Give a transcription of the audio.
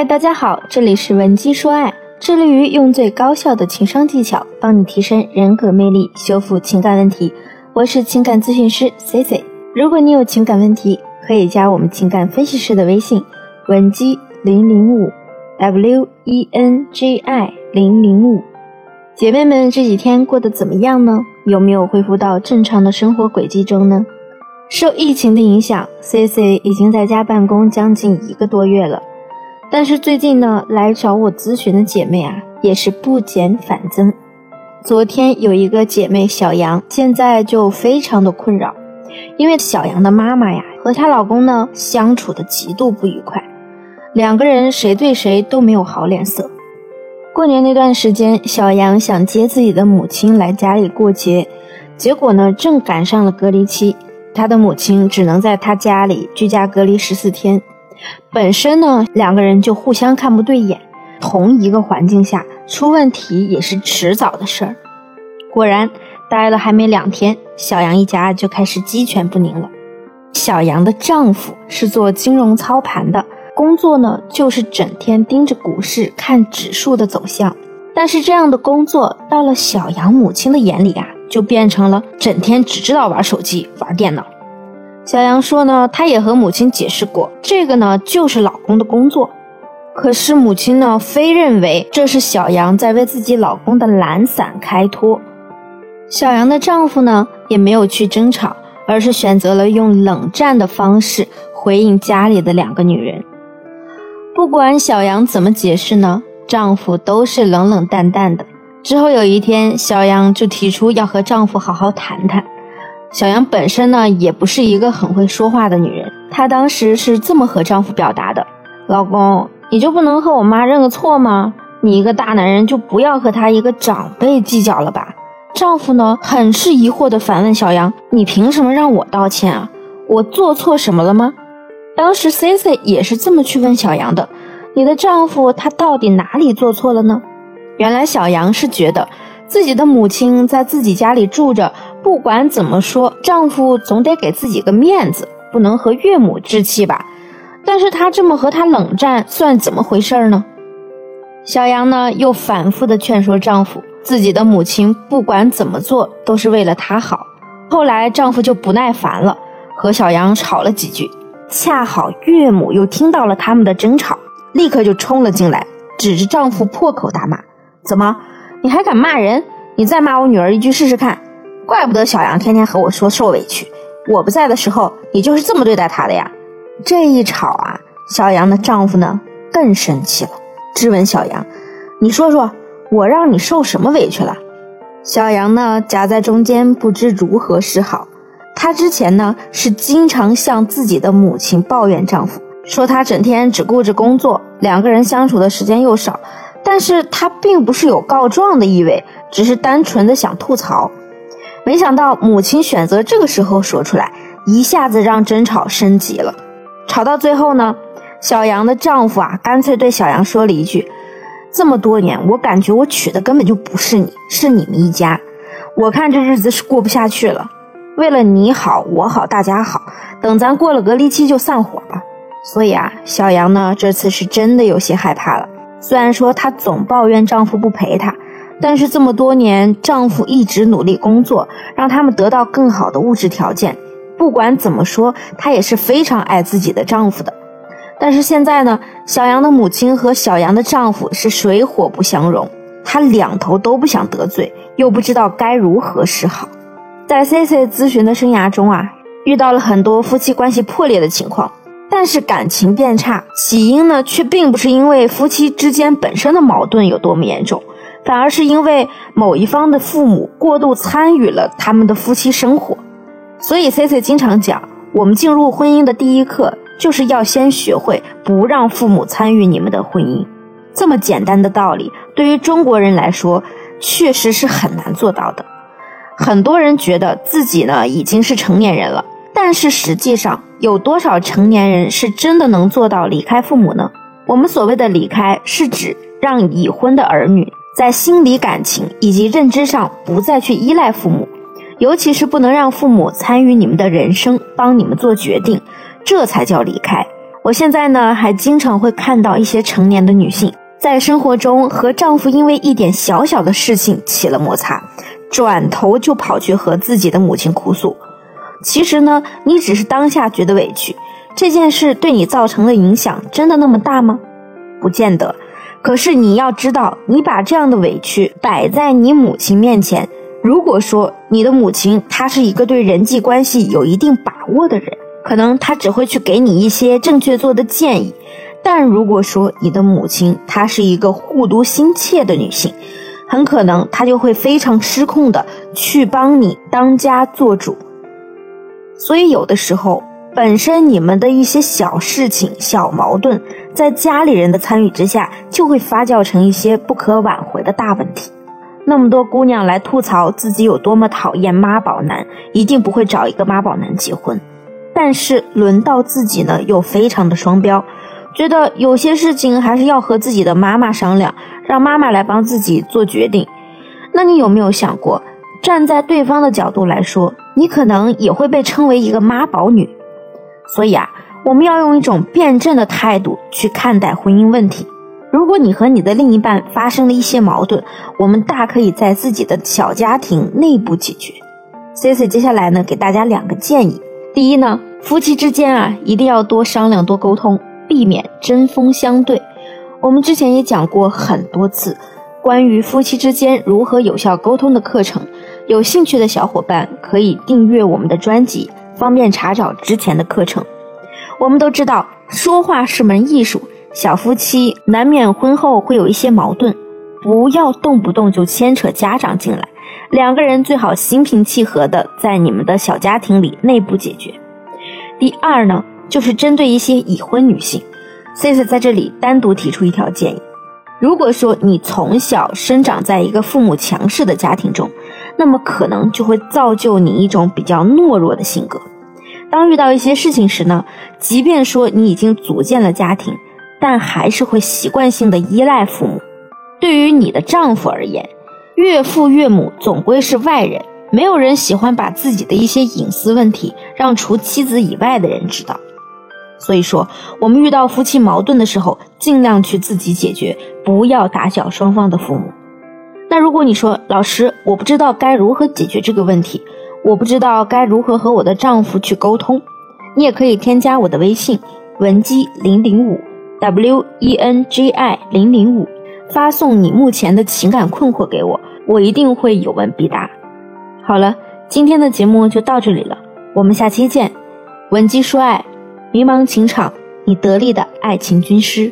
嗨，大家好，这里是文姬说爱，致力于用最高效的情商技巧帮你提升人格魅力，修复情感问题。我是情感咨询师 C C。如果你有情感问题，可以加我们情感分析师的微信文姬零零五 W E N J I 零零五。姐妹们这几天过得怎么样呢？有没有恢复到正常的生活轨迹中呢？受疫情的影响，C C 已经在家办公将近一个多月了。但是最近呢，来找我咨询的姐妹啊，也是不减反增。昨天有一个姐妹小杨，现在就非常的困扰，因为小杨的妈妈呀和她老公呢相处的极度不愉快，两个人谁对谁都没有好脸色。过年那段时间，小杨想接自己的母亲来家里过节，结果呢正赶上了隔离期，他的母亲只能在他家里居家隔离十四天。本身呢，两个人就互相看不对眼，同一个环境下出问题也是迟早的事儿。果然，待了还没两天，小杨一家就开始鸡犬不宁了。小杨的丈夫是做金融操盘的，工作呢就是整天盯着股市看指数的走向。但是这样的工作到了小杨母亲的眼里啊，就变成了整天只知道玩手机、玩电脑。小杨说呢，他也和母亲解释过，这个呢就是老公的工作。可是母亲呢，非认为这是小杨在为自己老公的懒散开脱。小杨的丈夫呢，也没有去争吵，而是选择了用冷战的方式回应家里的两个女人。不管小杨怎么解释呢，丈夫都是冷冷淡淡的。之后有一天，小杨就提出要和丈夫好好谈谈。小杨本身呢，也不是一个很会说话的女人。她当时是这么和丈夫表达的：“老公，你就不能和我妈认个错吗？你一个大男人，就不要和她一个长辈计较了吧？”丈夫呢，很是疑惑地反问小杨：“你凭什么让我道歉啊？我做错什么了吗？”当时 C C 也是这么去问小杨的：“你的丈夫他到底哪里做错了呢？”原来小杨是觉得自己的母亲在自己家里住着。不管怎么说，丈夫总得给自己个面子，不能和岳母置气吧？但是她这么和他冷战，算怎么回事呢？小杨呢，又反复的劝说丈夫，自己的母亲不管怎么做都是为了他好。后来丈夫就不耐烦了，和小杨吵了几句，恰好岳母又听到了他们的争吵，立刻就冲了进来，指着丈夫破口大骂：“怎么，你还敢骂人？你再骂我女儿一句试试看！”怪不得小杨天天和我说受委屈，我不在的时候，你就是这么对待他的呀？这一吵啊，小杨的丈夫呢更生气了，质问小杨：“你说说，我让你受什么委屈了？”小杨呢夹在中间，不知如何是好。她之前呢是经常向自己的母亲抱怨丈夫，说他整天只顾着工作，两个人相处的时间又少。但是她并不是有告状的意味，只是单纯的想吐槽。没想到母亲选择这个时候说出来，一下子让争吵升级了。吵到最后呢，小杨的丈夫啊，干脆对小杨说了一句：“这么多年，我感觉我娶的根本就不是你，是你们一家。我看这日子是过不下去了。为了你好，我好，大家好，等咱过了隔离期就散伙吧。”所以啊，小杨呢，这次是真的有些害怕了。虽然说她总抱怨丈夫不陪她。但是这么多年，丈夫一直努力工作，让他们得到更好的物质条件。不管怎么说，她也是非常爱自己的丈夫的。但是现在呢，小杨的母亲和小杨的丈夫是水火不相容，她两头都不想得罪，又不知道该如何是好。在 C C 咨询的生涯中啊，遇到了很多夫妻关系破裂的情况，但是感情变差起因呢，却并不是因为夫妻之间本身的矛盾有多么严重。反而是因为某一方的父母过度参与了他们的夫妻生活，所以 C C 经常讲，我们进入婚姻的第一课就是要先学会不让父母参与你们的婚姻。这么简单的道理，对于中国人来说，确实是很难做到的。很多人觉得自己呢已经是成年人了，但是实际上有多少成年人是真的能做到离开父母呢？我们所谓的离开，是指让已婚的儿女。在心理、感情以及认知上不再去依赖父母，尤其是不能让父母参与你们的人生，帮你们做决定，这才叫离开。我现在呢，还经常会看到一些成年的女性在生活中和丈夫因为一点小小的事情起了摩擦，转头就跑去和自己的母亲哭诉。其实呢，你只是当下觉得委屈，这件事对你造成的影响真的那么大吗？不见得。可是你要知道，你把这样的委屈摆在你母亲面前，如果说你的母亲她是一个对人际关系有一定把握的人。可能她只会去给你一些正确做的建议，但如果说你的母亲她是一个护犊心切的女性，很可能她就会非常失控的去帮你当家做主。所以有的时候，本身你们的一些小事情、小矛盾，在家里人的参与之下，就会发酵成一些不可挽回的大问题。那么多姑娘来吐槽自己有多么讨厌妈宝男，一定不会找一个妈宝男结婚。但是轮到自己呢，又非常的双标，觉得有些事情还是要和自己的妈妈商量，让妈妈来帮自己做决定。那你有没有想过，站在对方的角度来说，你可能也会被称为一个妈宝女？所以啊，我们要用一种辩证的态度去看待婚姻问题。如果你和你的另一半发生了一些矛盾，我们大可以在自己的小家庭内部解决。C C 接下来呢，给大家两个建议。第一呢，夫妻之间啊，一定要多商量、多沟通，避免针锋相对。我们之前也讲过很多次关于夫妻之间如何有效沟通的课程，有兴趣的小伙伴可以订阅我们的专辑，方便查找之前的课程。我们都知道，说话是门艺术，小夫妻难免婚后会有一些矛盾，不要动不动就牵扯家长进来。两个人最好心平气和的在你们的小家庭里内部解决。第二呢，就是针对一些已婚女性，C C 在这里单独提出一条建议：如果说你从小生长在一个父母强势的家庭中，那么可能就会造就你一种比较懦弱的性格。当遇到一些事情时呢，即便说你已经组建了家庭，但还是会习惯性的依赖父母。对于你的丈夫而言，岳父岳母总归是外人，没有人喜欢把自己的一些隐私问题让除妻子以外的人知道。所以说，我们遇到夫妻矛盾的时候，尽量去自己解决，不要打搅双方的父母。那如果你说老师，我不知道该如何解决这个问题，我不知道该如何和我的丈夫去沟通，你也可以添加我的微信文姬零零五 w e n g i 零零五，发送你目前的情感困惑给我。我一定会有问必答。好了，今天的节目就到这里了，我们下期见。文姬说爱，迷茫情场，你得力的爱情军师。